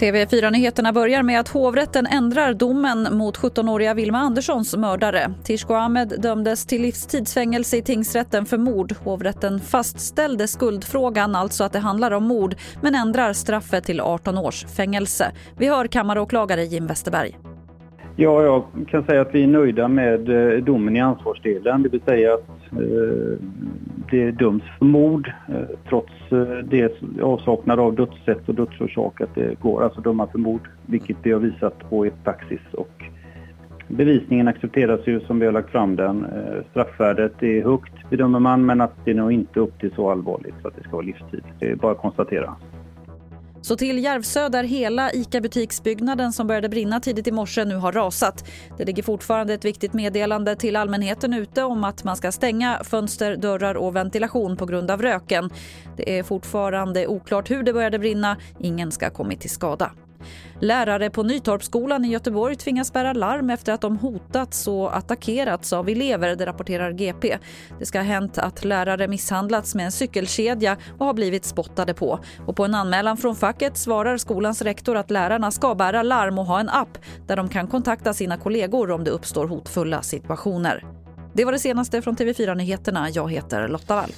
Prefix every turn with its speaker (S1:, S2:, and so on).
S1: TV4-nyheterna börjar med att hovrätten ändrar domen mot 17-åriga Vilma Anderssons mördare. Tishko Ahmed dömdes till livstidsfängelse i tingsrätten för mord. Hovrätten fastställde skuldfrågan, alltså att det handlar om mord men ändrar straffet till 18 års fängelse. Vi hör kammaråklagare Jim Westerberg.
S2: Ja, jag kan säga att vi är nöjda med eh, domen i ansvarsdelen. Det vill säga att eh, det döms för mord eh, trots eh, det avsaknad av dödssätt och dödsorsak att det går alltså döma för mord, vilket vi har visat på i praxis. Och bevisningen accepteras ju som vi har lagt fram den. Eh, straffvärdet är högt bedömer man men att det är nog inte upp till så allvarligt så att det ska vara livstid. Det är bara att konstatera.
S1: Så till Järvsö där hela ICA-butiksbyggnaden som började brinna tidigt i morse nu har rasat. Det ligger fortfarande ett viktigt meddelande till allmänheten ute om att man ska stänga fönster, dörrar och ventilation på grund av röken. Det är fortfarande oklart hur det började brinna. Ingen ska ha kommit till skada. Lärare på Nytorpsskolan i Göteborg tvingas bära larm efter att de hotats och attackerats av elever, det rapporterar GP. Det ska ha hänt att lärare misshandlats med en cykelkedja och har blivit spottade på. Och på en anmälan från facket svarar skolans rektor att lärarna ska bära larm och ha en app där de kan kontakta sina kollegor om det uppstår hotfulla situationer. Det var det senaste från TV4 Nyheterna. Jag heter Lotta Wall.